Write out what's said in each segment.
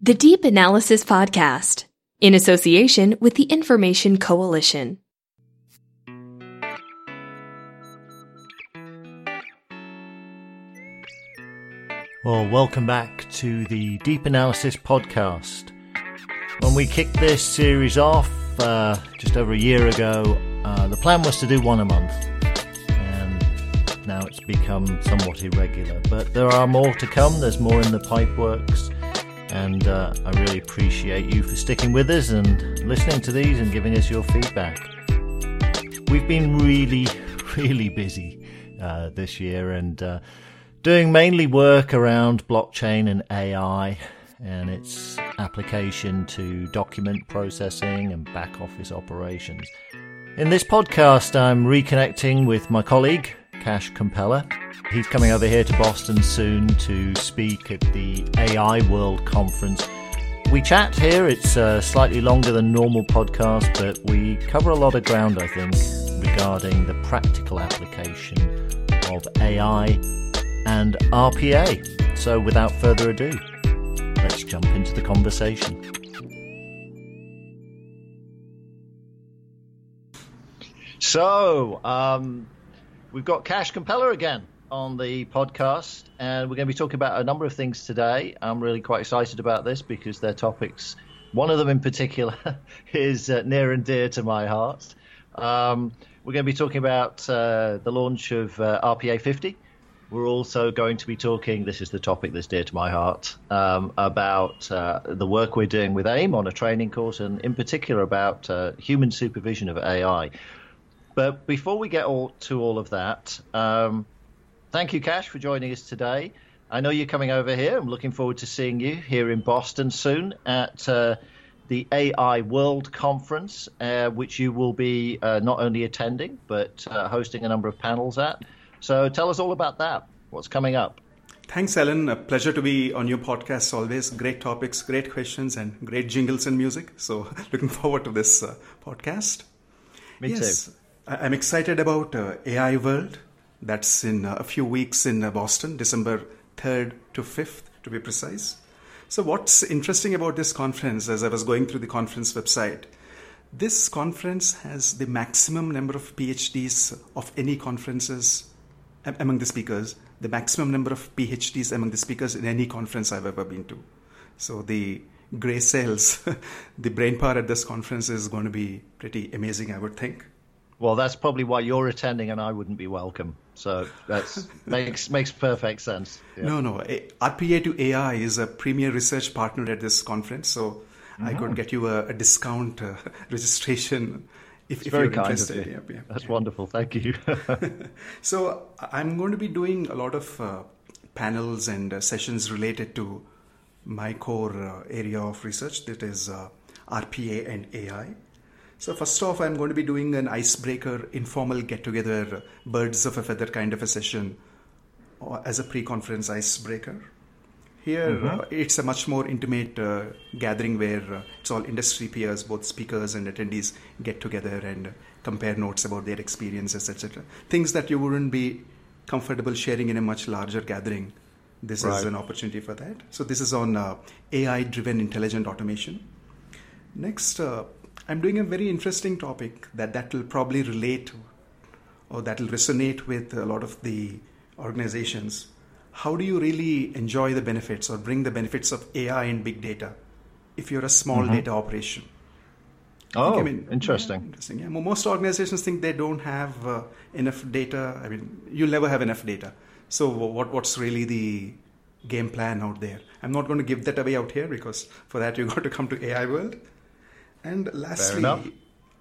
The Deep Analysis Podcast, in association with the Information Coalition. Well, welcome back to the Deep Analysis Podcast. When we kicked this series off uh, just over a year ago, uh, the plan was to do one a month. And now it's become somewhat irregular. But there are more to come, there's more in the pipeworks and uh, I really appreciate you for sticking with us and listening to these and giving us your feedback. We've been really, really busy uh, this year and uh, doing mainly work around blockchain and AI and its application to document processing and back office operations. In this podcast, I'm reconnecting with my colleague, Kash Kompella. He's coming over here to Boston soon to speak at the AI World Conference. We chat here, it's uh, slightly longer than normal podcast, but we cover a lot of ground, I think, regarding the practical application of AI and RPA. So without further ado, let's jump into the conversation. So, um, we've got Kash Kompella again on the podcast, and we're going to be talking about a number of things today. I'm really quite excited about this because they're topics. One of them in particular is uh, near and dear to my heart. Um, we're going to be talking about uh, the launch of uh, RPA 50. We're also going to be talking, this is the topic that's dear to my heart, um, about uh, the work we're doing with AIIM on a training course, and in particular about uh, human supervision of AI. But before we get all, to all of that, um, thank you, Kash, for joining us today. I know you're coming over here. I'm looking forward to seeing you here in Boston soon at uh, the AI World Conference, uh, which you will be uh, not only attending but uh, hosting a number of panels at. So tell us all about that. What's coming up? Thanks, Alan. A pleasure to be on your podcast always. Great topics, great questions, and great jingles and music. So, looking forward to this uh, podcast. Me yes, too. I'm excited about uh, AI World. That's in uh, a few weeks in uh, Boston, December 3rd to 5th, to be precise. So, what's interesting about this conference, as I was going through the conference website, this conference has the maximum number of PhDs of any conferences among the speakers, the maximum number of PhDs among the speakers in any conference I've ever been to. So the gray cells, the brain power at this conference is going to be pretty amazing, I would think. Well, that's probably why you're attending and I wouldn't be welcome. So that makes makes perfect sense. Yeah. No, no. RPA2AI is a premier research partner at this conference, so mm-hmm. I could get you a, a discount uh, registration if, if very kind of you. Yep, yep, That's wonderful. Thank you. so I'm going to be doing a lot of uh, panels and uh, sessions related to my core uh, area of research, that is uh, RPA and AI. So first off, I'm going to be doing an icebreaker, informal get-together, birds of a feather kind of a session uh, as a pre-conference icebreaker. Here, mm-hmm. uh, it's a much more intimate uh, gathering where uh, it's all industry peers, both speakers and attendees get together and compare notes about their experiences, etc. Things that you wouldn't be comfortable sharing in a much larger gathering. This right. is an opportunity for that. So, this is on uh, AI driven intelligent automation. Next, uh, I'm doing a very interesting topic that, that will probably relate or that will resonate with a lot of the organizations how do you really enjoy the benefits or bring the benefits of AI and big data if you're a small mm-hmm. data operation? Oh, I, I mean, interesting. Yeah, interesting. Yeah, most organizations think they don't have uh, enough data. I mean, you'll never have enough data. So, what what's really the game plan out there? I'm not going to give that away out here because for that you got to come to AI World. And lastly,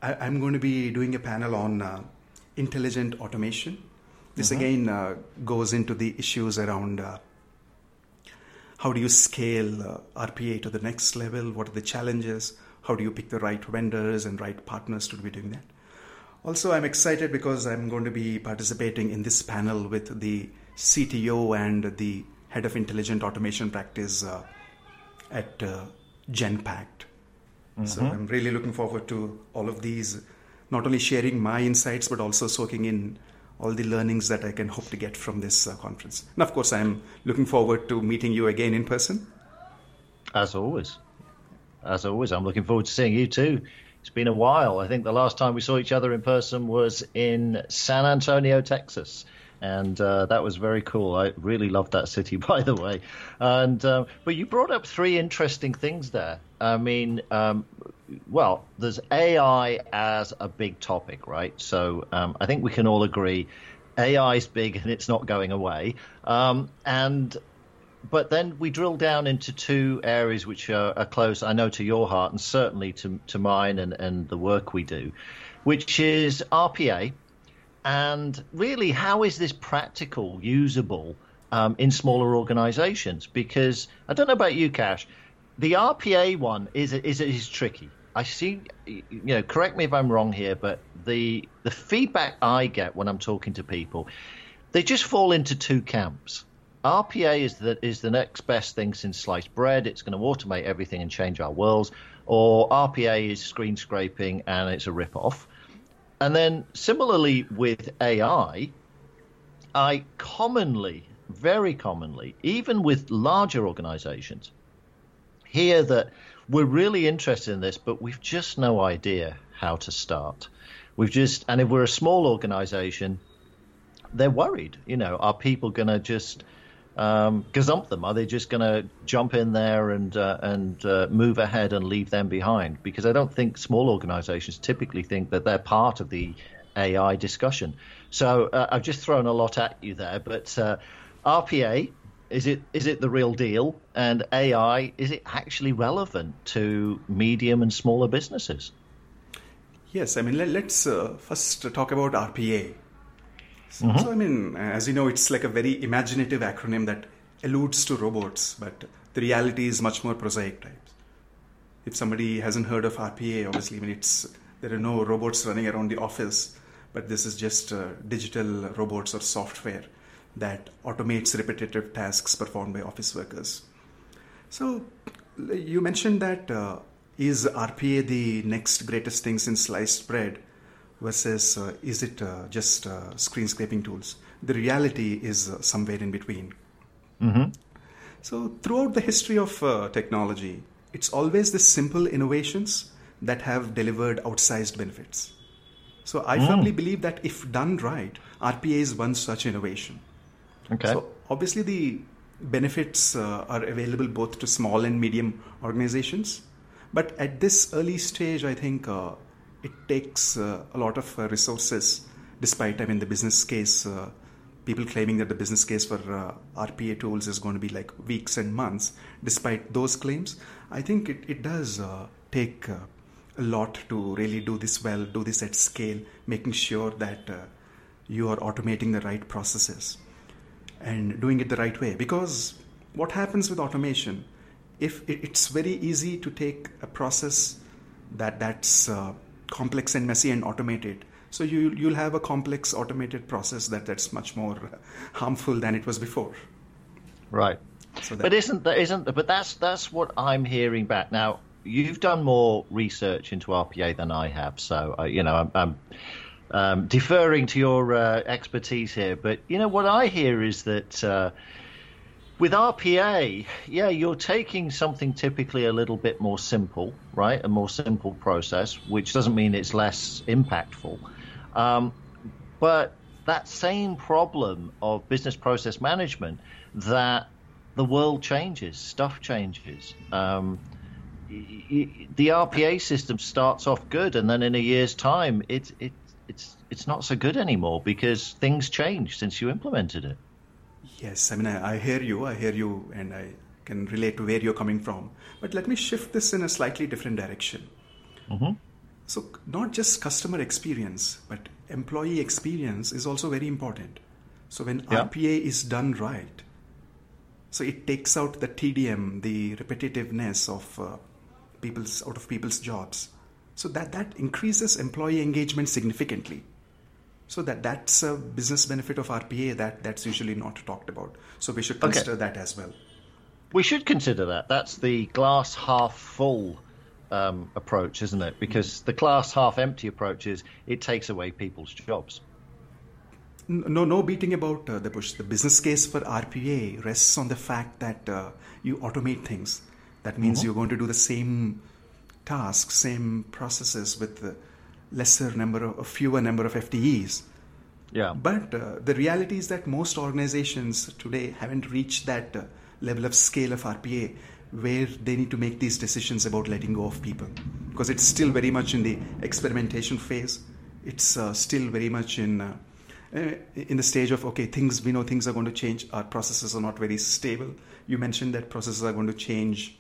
I, am going to be doing a panel on uh, intelligent automation this mm-hmm. again uh, goes into the issues around uh, how do you scale uh, RPA to the next level? What are the challenges? How do you pick the right vendors and right partners to be doing that? Also, I'm excited because I'm going to be participating in this panel with the CTO and the head of intelligent automation practice uh, at uh, Genpact. Mm-hmm. So I'm really looking forward to all of these, not only sharing my insights, but also soaking in all the learnings that I can hope to get from this uh, conference. And of course, I'm looking forward to meeting you again in person. As always. As always, I'm looking forward to seeing you too. It's been a while. I think the last time we saw each other in person was in San Antonio, Texas and uh, that was very cool. I really loved that city, by the way. And uh, but you brought up three interesting things there. I mean, um, well, there's AI as a big topic, right? So um, I think we can all agree AI is big and it's not going away. Um, and but then we drill down into two areas which are, are, close, I know, to your heart and certainly to, to mine and, and the work we do, which is RPA and really, how is this practical, usable um, in smaller organizations? Because I don't know about you, Kash. The RPA one is is is tricky. I see, you know, correct me if I'm wrong here, but the the feedback I get when I'm talking to people, they just fall into two camps. RPA is the is the next best thing since sliced bread. It's going to automate everything and change our worlds. Or RPA is screen scraping and it's a rip off. And then similarly with AI, I commonly, very commonly, even with larger organizations, hear that we're really interested in this, but we've just no idea how to start. We've just, and if we're a small organization, they're worried. You know, are people going to just um, gazump them? Are they just going to jump in there and uh, and uh, move ahead and leave them behind? Because I don't think small organizations typically think that they're part of the AI discussion. So uh, I've just thrown a lot at you there, but uh, RPA is it is it the real deal? And AI is it actually relevant to medium and smaller businesses? Yes, I mean let, us uh, first talk about RPA. So, mm-hmm. so, I mean, as you know, it's like a very imaginative acronym that alludes to robots, but the reality is much more prosaic types. If somebody hasn't heard of RPA, obviously, I mean, it's there are no robots running around the office, but this is just uh, digital robots or software that automates repetitive tasks performed by office workers. So, you mentioned that uh, is RPA the next greatest thing since sliced bread? Versus uh, is it uh, just uh, screen scraping tools? The reality is uh, somewhere in between. Mm-hmm. So, throughout the history of uh, technology, it's always the simple innovations that have delivered outsized benefits. So, I mm. firmly believe that if done right, RPA is one such innovation. Okay. So, obviously, the benefits uh, are available both to small and medium organizations. But at this early stage, I think it takes uh, a lot of uh, resources, despite, I mean, the business case, uh, people claiming that the business case for uh, RPA tools is going to be like weeks and months. Despite those claims, I think it, it does take a lot to really do this well, do this at scale, making sure that you are automating the right processes and doing it the right way. Because what happens with automation, if it's very easy to take a process that that's uh, complex and messy and automated. So you you'll have a complex automated process that that's much more harmful than it was before. Right. So that, but isn't that isn't but that's that's what I'm hearing back now. You've done more research into RPA than I have, so uh, you know I'm, I'm um, deferring to your uh, expertise here. But you know what I hear is that uh, with RPA, yeah, you're taking something typically a little bit more simple, right? A more simple process, which doesn't mean it's less impactful. Um, but that same problem of business process management that the world changes, stuff changes. Um, the RPA system starts off good, and then in a year's time, it, it, it's, it's not so good anymore because things change since you implemented it. Yes, I mean, I, I, hear you, I hear you, and I can relate to where you're coming from. But let me shift this in a slightly different direction. Mm-hmm. So, not just customer experience, but employee experience is also very important. So, when yeah. RPA is done right, so it takes out the TDM, the repetitiveness of uh, people's out of people's jobs. So that that increases employee engagement significantly. So that that's a business benefit of RPA that that's usually not talked about. So we should consider okay. that as well. We should consider that. That's the glass half full um, approach, isn't it? Because the glass half empty approach is it takes away people's jobs. No, no beating about uh, the bush. The business case for RPA rests on the fact that uh, you automate things. That means mm-hmm. you're going to do the same tasks, same processes with a lesser number of, a fewer number of FTEs. Yeah. But uh, the reality is that most organizations today haven't reached that uh, level of scale of RPA where they need to make these decisions about letting go of people because it's still very much in the experimentation phase. It's uh, still very much in uh, uh, in the stage of okay, things we know things are going to change. Our processes are not very stable. You mentioned that processes are going to change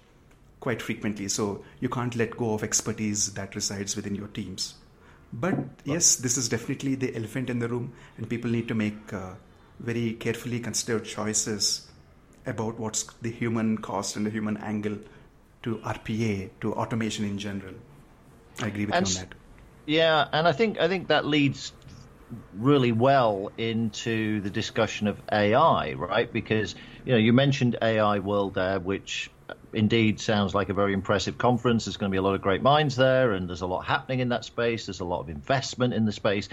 quite frequently, so you can't let go of expertise that resides within your teams. But yes, this is definitely the elephant in the room, and people need to make uh, very carefully considered choices about what's the human cost and the human angle to RPA, to automation in general. I agree with and, you on that. Yeah, and I think I think that leads really well into the discussion of AI, right? Because you know you mentioned AI World there, which indeed sounds like a very impressive conference. There's going to be a lot of great minds there, and there's a lot happening in that space. There's a lot of investment in the space.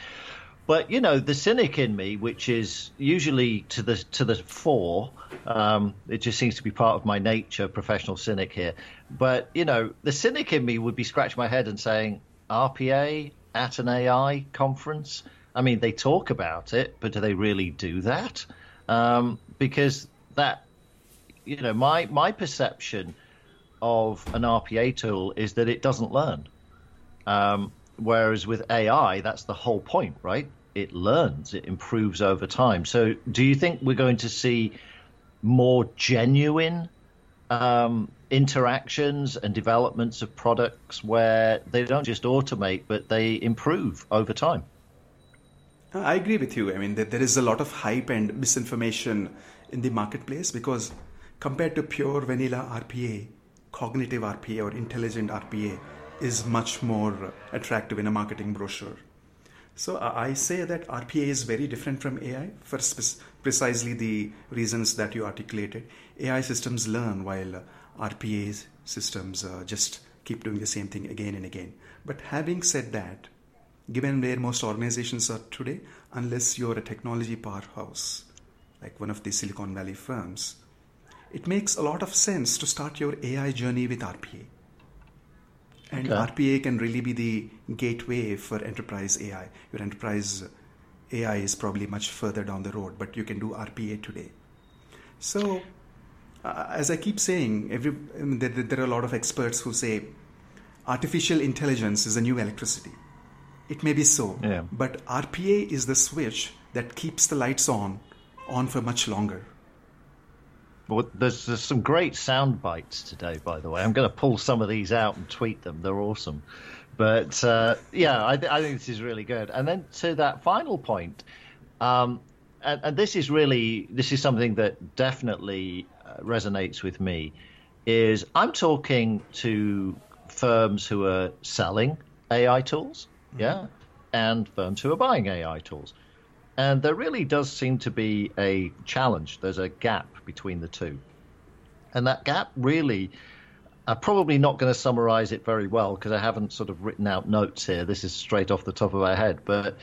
But you know, the cynic in me, which is usually to the to the fore, um, it just seems to be part of my nature, professional cynic here. But you know, the cynic in me would be scratching my head and saying, RPA at an AI conference. I mean, they talk about it, but do they really do that? Um, because that, you know, my my perception of an RPA tool is that it doesn't learn. Um, Whereas with AI, that's the whole point, right? It learns, it improves over time. So, do you think we're going to see more genuine um, interactions and developments of products where they don't just automate, but they improve over time? I agree with you. I mean, there is a lot of hype and misinformation in the marketplace because compared to pure vanilla RPA, cognitive RPA, or intelligent RPA, is much more attractive in a marketing brochure. So I say that RPA is very different from AI for precisely the reasons that you articulated. AI systems learn while RPA systems uh, just keep doing the same thing again and again. But having said that, given where most organizations are today, unless you're a technology powerhouse, like one of the Silicon Valley firms, it makes a lot of sense to start your AI journey with RPA. And okay. RPA can really be the gateway for enterprise AI. Your enterprise AI is probably much further down the road, but you can do RPA today. So, uh, as I keep saying, every, I mean, there, there, are a lot of experts who say artificial intelligence is a new electricity. It may be so, yeah. but RPA is the switch that keeps the lights on, on for much longer. Well, there's, there's some great sound bites today, by the way. I'm going to pull some of these out and tweet them. They're awesome. But uh, yeah, I, th- I, think this is really good. And then to that final point, um, and, and, this is really this is something that definitely uh, resonates with me. Is I'm talking to firms who are selling AI tools, yeah, and firms who are buying AI tools. And there really does seem to be a challenge. There's a gap between the two. And that gap really, I'm probably not going to summarize it very well because I haven't sort of written out notes here. This is straight off the top of my head. But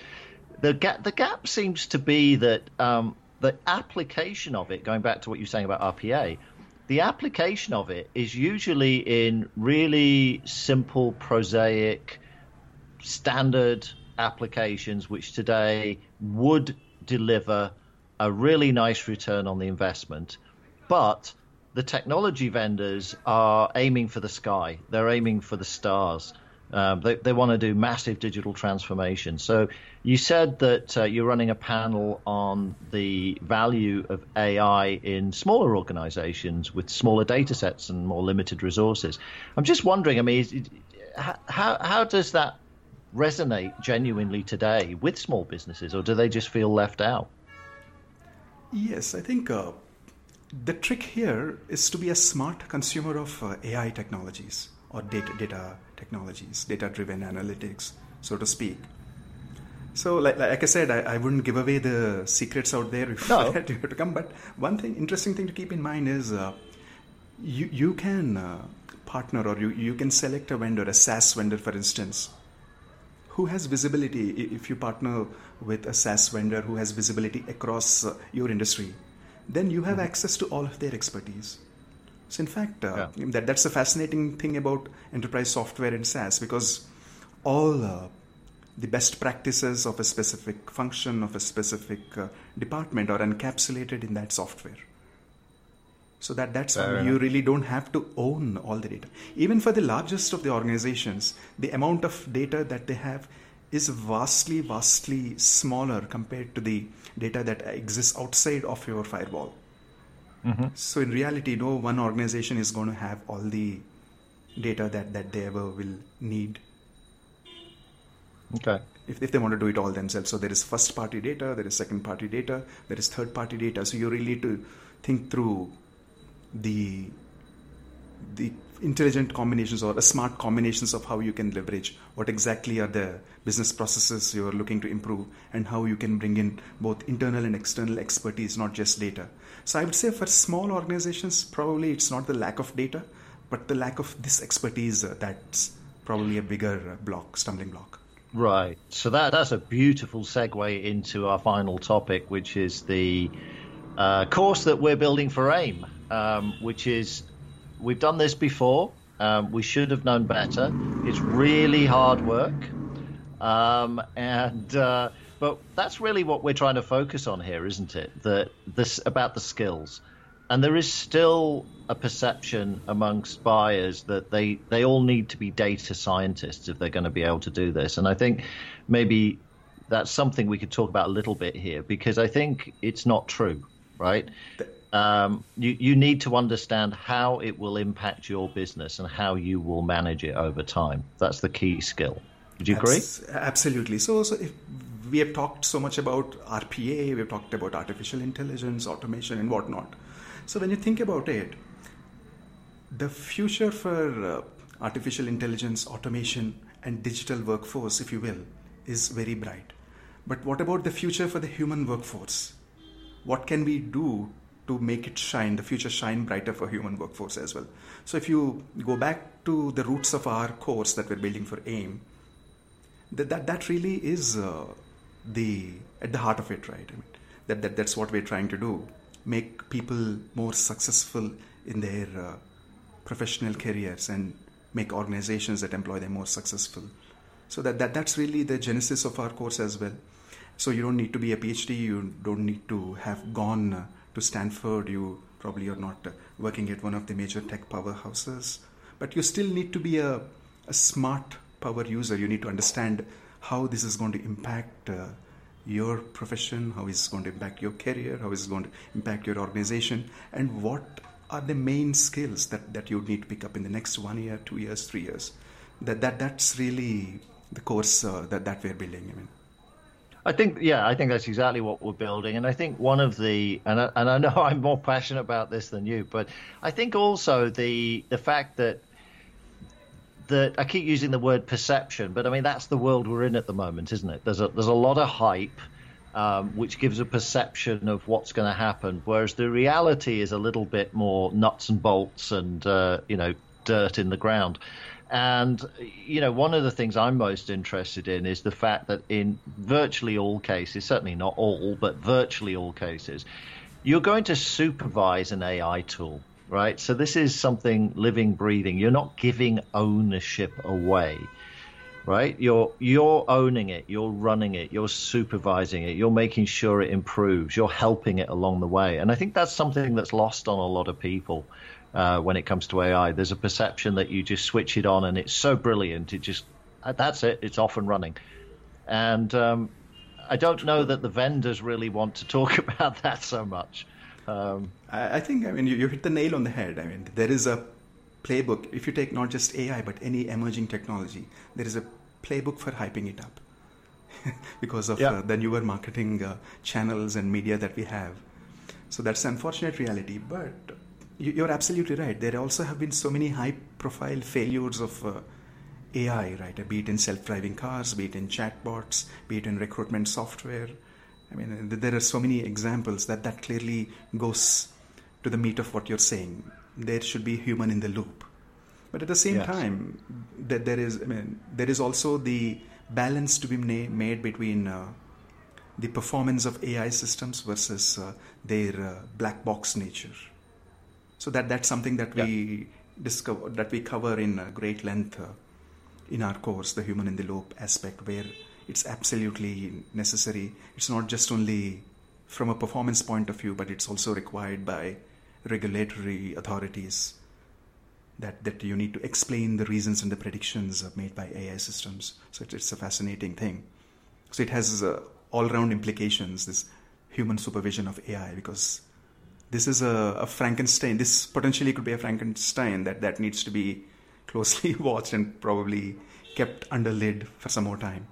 the gap, the gap seems to be that um, the application of it, going back to what you're saying about RPA, the application of it is usually in really simple, prosaic, standard applications which today would deliver a really nice return on the investment. But the technology vendors are aiming for the sky, they're aiming for the stars. Um, they, they want to do massive digital transformation. So you said that uh, you're running a panel on the value of AI in smaller organizations with smaller data sets and more limited resources. I'm just wondering, I mean, how, how does that resonate genuinely today with small businesses, or do they just feel left out? Yes, I think uh, the trick here is to be a smart consumer of uh, AI technologies or data, data technologies, data driven analytics, so to speak. So, like, like I said, I, I, wouldn't give away the secrets out there if no. you to come. But one thing, interesting thing to keep in mind is uh, you you can uh, partner or you, you can select a vendor, a SaaS vendor, for instance, who has visibility if you partner with a SaaS vendor who has visibility across uh, your industry, then you have mm-hmm. access to all of their expertise. So in fact, uh, yeah. that that's the fascinating thing about enterprise software and SaaS because all uh, the best practices of a specific function of a specific uh, department are encapsulated in that software. So that that's why you really don't have to own all the data. Even for the largest of the organizations, the amount of data that they have is vastly, vastly smaller compared to the data that exists outside of your firewall. Mm-hmm. So in reality, no one organization is going to have all the data that, that they ever will need. Okay. If, if they want to do it all themselves. So there is first party data, there is second party data, there is third party data. So you really need to think through the the intelligent combinations or smart combinations of how you can leverage what exactly are the business processes you're looking to improve and how you can bring in both internal and external expertise not just data. So i would say for small organizations probably it's not the lack of data but the lack of this expertise uh, that's probably a bigger block stumbling block. Right. So that that's a beautiful segue into our final topic which is the uh, course that we're building for AIIM um, which is we've done this before. Um, we should have known better. It's really hard work, um, and uh, but that's really what we're trying to focus on here, isn't it? That this about the skills, and there is still a perception amongst buyers that they they all need to be data scientists if they're going to be able to do this, and I think maybe that's something we could talk about a little bit here because I think it's not true, right? Um, you, you need to understand how it will impact your business and how you will manage it over time. That's the key skill. Would you agree? absolutely. So, so if we have talked so much about RPA, we've talked about artificial intelligence, automation, and whatnot. So, when you think about it, the future for uh, artificial intelligence, automation, and digital workforce, if you will, is very bright. But what about the future for the human workforce? What can we do to make it shine, the future shine brighter for human workforce as well. So if you go back to the roots of our course that we're building for AIIM, that that, that really is uh, the at the heart of it, right? I mean, that, that that's what we're trying to do: make people more successful in their uh, professional careers and make organizations that employ them more successful. So that, that that's really the genesis of our course as well. So you don't need to be a PhD, you don't need to have gone. To Stanford, you probably are not uh, working at one of the major tech powerhouses, but you still need to be a, a smart power user. You need to understand how this is going to impact uh, your profession, how is going to impact your career, how is going to impact your organization, and what are the main skills that, that you need to pick up in the next one year, two years, three years. That, that that's really the course uh, that, that we're building. I mean. I think, yeah, I think that's exactly what we're building. And I think one of the, and I, and I know I'm more passionate about this than you, but I think also the the fact that that I keep using the word perception, but I mean that's the world we're in at the moment, isn't it? There's a there's a lot of hype, um, which gives a perception of what's going to happen, whereas the reality is a little bit more nuts and bolts and uh, you know dirt in the ground. And, you know, one of the things I'm most interested in is the fact that in virtually all cases, certainly not all, but virtually all cases, you're going to supervise an AI tool, right? So this is something living, breathing. You're not giving ownership away, right? You're you're owning it, you're running it, you're supervising it, you're making sure it improves, you're helping it along the way. And I think that's something that's lost on a lot of people uh, when it comes to AI. There's a perception that you just switch it on and it's so brilliant. It just uh, that's it. It's off and running. And um, I don't know that the vendors really want to talk about that so much. Um, I think I mean you, you hit the nail on the head. I mean there is a playbook. If you take not just AI but any emerging technology, there is a playbook for hyping it up because of yeah. uh, the newer marketing uh, channels and media that we have. So that's an unfortunate reality. But you're absolutely right. There also have been so many high profile failures of uh, AI, right? Be it in self driving cars, be it in chatbots, be it in recruitment software. I mean, there are so many examples that that clearly goes to the meat of what you're saying. There should be human in the loop. But at the same yes. time, that there is, I mean, there is also the balance to be made between uh, the performance of AI systems versus uh, their uh, black box nature. So that that's something that we discover that we cover in uh, great length uh, in our course, the human in the loop aspect, where it's absolutely necessary. It's not just only from a performance point of view, but it's also required by regulatory authorities that, that you need to explain the reasons and the predictions made by AI systems. So it's a fascinating thing. So it has uh, all round implications, this human supervision of AI, because this is a, a, Frankenstein. This potentially could be a Frankenstein that, that needs to be closely watched and probably kept under lid for some more time.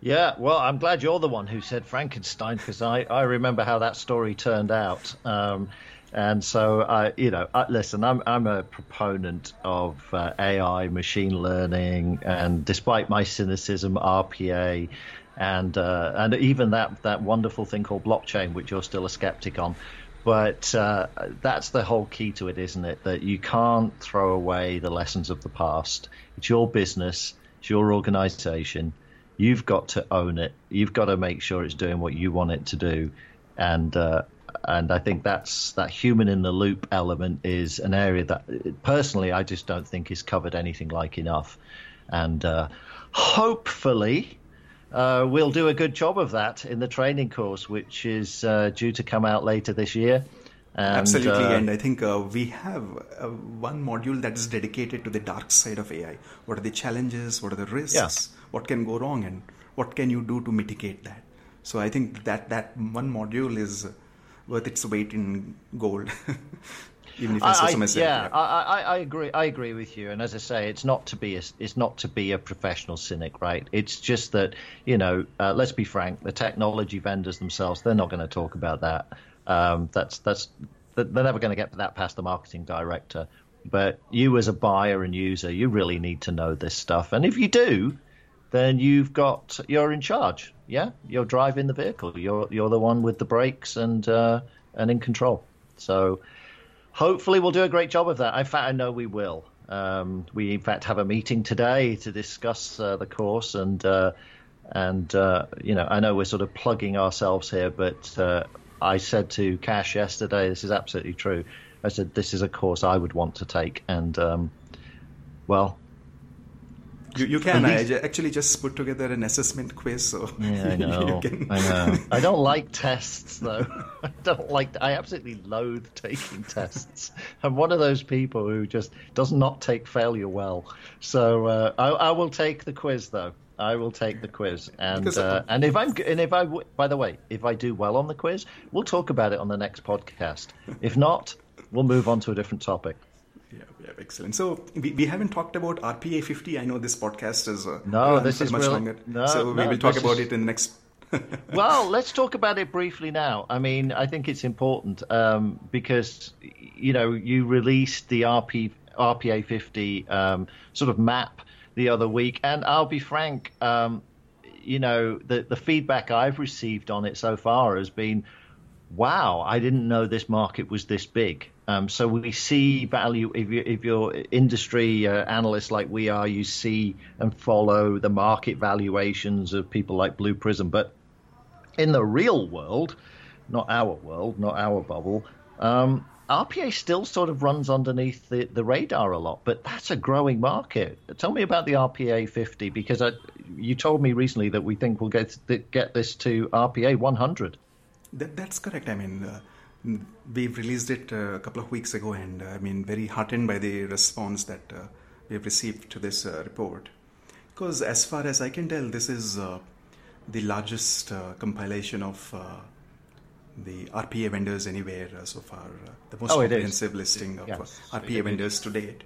Yeah, well, I'm glad you're the one who said Frankenstein because I, I remember how that story turned out. Um, and so, I, you know, I, listen, I'm I'm a proponent of uh, AI, machine learning, and despite my cynicism, RPA, and uh, and even that that wonderful thing called blockchain, which you're still a skeptic on. But uh, that's the whole key to it, isn't it? That you can't throw away the lessons of the past. It's your business, it's your organization. You've got to own it. You've got to make sure it's doing what you want it to do. And uh, and I think that's that human in the loop element is an area that personally I just don't think is covered anything like enough. And uh, hopefully, uh, we'll do a good job of that in the training course, which is uh, due to come out later this year. And, Absolutely, uh, and I think uh, we have uh, one module that is dedicated to the dark side of AI. What are the challenges? What are the risks? Yeah. What can go wrong, and what can you do to mitigate that? So I think that that one module is worth its weight in gold. even if I, I, myself, yeah, yeah. I, I, agree. I agree with you. And as I say, it's not to be a, it's not to be a professional cynic, right? It's just that you know, uh, let's be frank, the technology vendors themselves, they're not going to talk about that. Um, that's that's they're never going to get that past the marketing director. But you, as a buyer and user, you really need to know this stuff. And if you do, then you've got you're in charge. Yeah, you're driving the vehicle. You're you're the one with the brakes and uh, and in control. So hopefully we'll do a great job of that. In fact, I know we will. Um, we in fact have a meeting today to discuss uh, the course and uh, and uh, you know I know we're sort of plugging ourselves here, but uh, I said to Kash yesterday, this is absolutely true. I said this is a course I would want to take, and um, well, you, you can. Least... I actually just put together an assessment quiz. So yeah, I know. Can... I know. I don't like tests though. I don't like. I absolutely loathe taking tests. I'm one of those people who just does not take failure well. So uh, I, I, will take the quiz though. I will take the quiz, and uh, and if I'm and if I by the way, if I do well on the quiz, we'll talk about it on the next podcast. If not, we'll move on to a different topic. Yeah, yeah, excellent. So we, we haven't talked about RPA 50. I know this podcast is uh, no, this is much longer. No, so we will talk about is... it in the next. well, let's talk about it briefly now. I mean, I think it's important um, because you know you released the RP RPA 50 um, sort of map the other week, and I'll be frank, um, you know, the the feedback I've received on it so far has been, "Wow, I didn't know this market was this big." Um, so we see value if you if you're industry uh, analysts like we are, you see and follow the market valuations of people like Blue Prism. But in the real world, not our world, not our bubble, um, RPA still sort of runs underneath the, the radar a lot. But that's a growing market. Tell me about the RPA 50 because I, you told me recently that we think we'll get get this to RPA 100. That, that's correct. I mean. Uh we've released it uh, a couple of weeks ago, and uh, I mean, very heartened by the response that uh, we've received to this report. Because as far as I can tell, this is the largest compilation of the RPA vendors anywhere uh, so far, uh, the most oh, comprehensive listing of yes, uh, RPA vendors to date.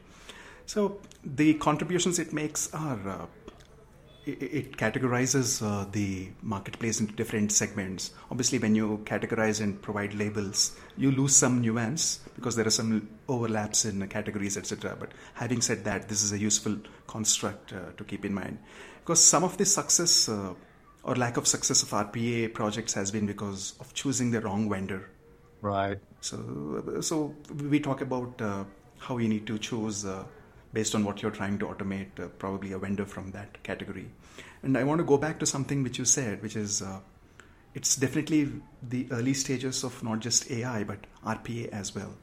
So the contributions it makes are it, categorizes uh, the marketplace into different segments. Obviously, when you categorize and provide labels, you lose some nuance because there are some overlaps in categories, etc. But having said that, this is a useful construct uh, to keep in mind because some of the success uh, or lack of success of RPA projects has been because of choosing the wrong vendor. Right. So, so we talk about uh, how you need to choose uh, based on what you're trying to automate, uh, probably a vendor from that category. And I want to go back to something which you said, which is uh, it's definitely the early stages of not just AI but RPA as well.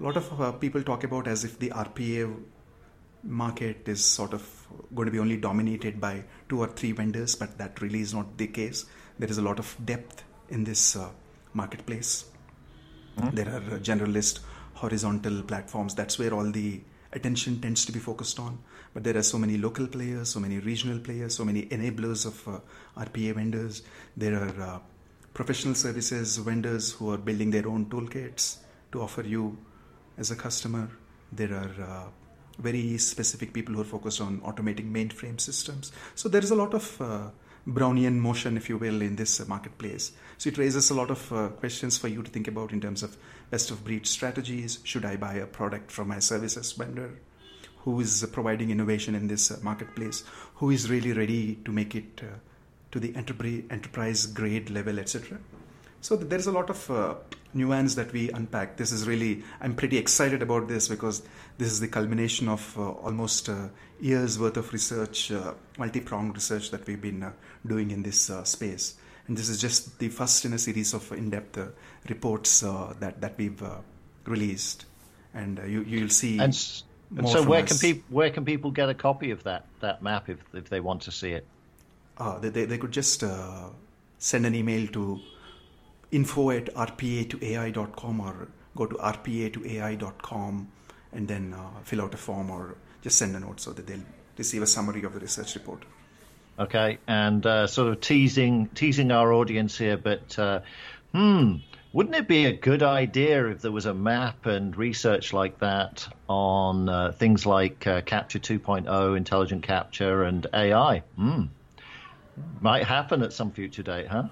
a lot of uh, people talk about as if the RPA market is sort of going to be only dominated by two or three vendors, but that really is not the case. There is a lot of depth in this uh, marketplace. Mm-hmm. There are generalist horizontal platforms. That's where all the attention tends to be focused on. But there are so many local players, so many regional players, so many enablers of uh, RPA vendors. There are uh, professional services vendors who are building their own toolkits to offer you as a customer. There are uh, very specific people who are focused on automating mainframe systems. So there is a lot of uh, Brownian motion, if you will, in this marketplace. So it raises a lot of uh, questions for you to think about in terms of best of breed strategies. Should I buy a product from my services vendor? Who is providing innovation in this uh, marketplace? Who is really ready to make it uh, to the enterprise grade level, etc.? So there's a lot of uh, nuance that we unpack. This is really, I'm pretty excited about this because this is the culmination of uh, almost uh, years worth of research, multi pronged research that we've been doing in this uh, space. And this is just the first in a series of in depth uh, reports uh, that, that we've uh, released. And you, you'll see. And, and so, where can, people, where can people get a copy of that, that map if, if they want to see it? they, they, they could just send an email to info at rpa2ai.com or go to rpa2ai.com and then uh, fill out a form or just send a note so that they'll receive a summary of the research report. Okay, and uh, sort of teasing teasing our audience here, but uh, hmm, wouldn't it be a good idea if there was a map and research like that on uh, things like uh, Capture 2.0, intelligent capture, and AI? Hmm. Might happen at some future date, huh?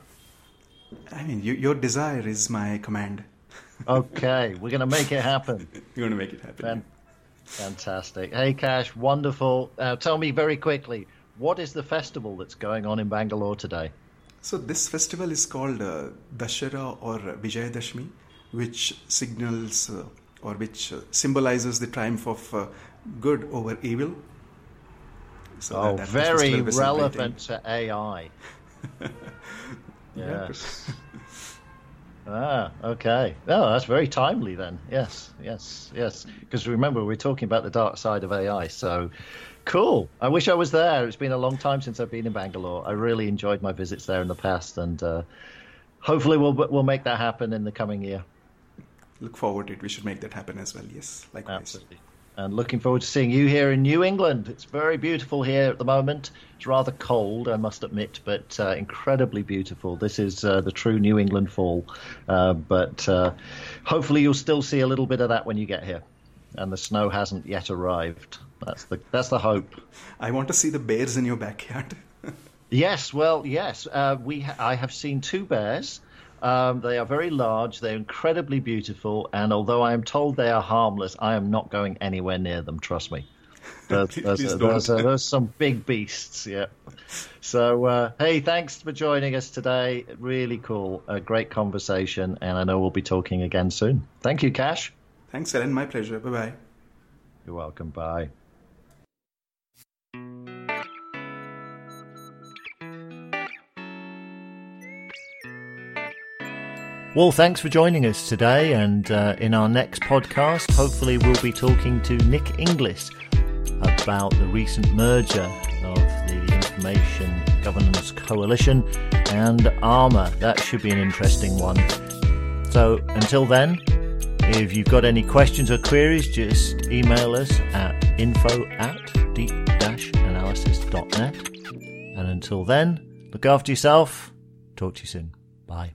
I mean, you, your desire is my command. okay, we're going to make it happen. You're going to make it happen. fantastic. Hey, Kash, wonderful. Uh, tell me very quickly, what is the festival that's going on in Bangalore today? So, this festival is called uh, Dashara or Vijayadashmi, which signals uh, or which uh, symbolizes the triumph of uh, good over evil. So oh, that, that very relevant to AI. Yes. ah, okay. Oh, that's very timely then. Yes, yes, yes. Because remember, we're talking about the dark side of AI. So cool. I wish I was there. It's been a long time since I've been in Bangalore. I really enjoyed my visits there in the past, and uh, hopefully we'll we'll make that happen in the coming year. Look forward to it. We should make that happen as well. Yes, likewise. Absolutely and looking forward to seeing you here in New England. It's very beautiful here at the moment. It's rather cold, I must admit, but uh, incredibly beautiful. This is uh, the true New England fall, uh, but uh, hopefully you'll still see a little bit of that when you get here. And the snow hasn't yet arrived. That's the that's the hope. I want to see the bears in your backyard. yes, well, yes. Uh, we ha- I have seen two bears. Um, they are very large, they're incredibly beautiful, and although I am told they are harmless, I am not going anywhere near them, trust me. There's, there's, there's, there's, some big beasts, yeah. So, uh, hey, thanks for joining us today. Really cool. A great conversation, and I know we'll be talking again soon. Thank you, Kash. Thanks, Ellen. My pleasure. Bye bye. You're welcome. Bye. Well, thanks for joining us today. And uh, in our next podcast, hopefully, we'll be talking to Nick Inglis about the recent merger of the Information Governance Coalition and ARMA. That should be an interesting one. So until then, if you've got any questions or queries, just email us at info at deep-analysis.net. And until then, look after yourself. Talk to you soon. Bye.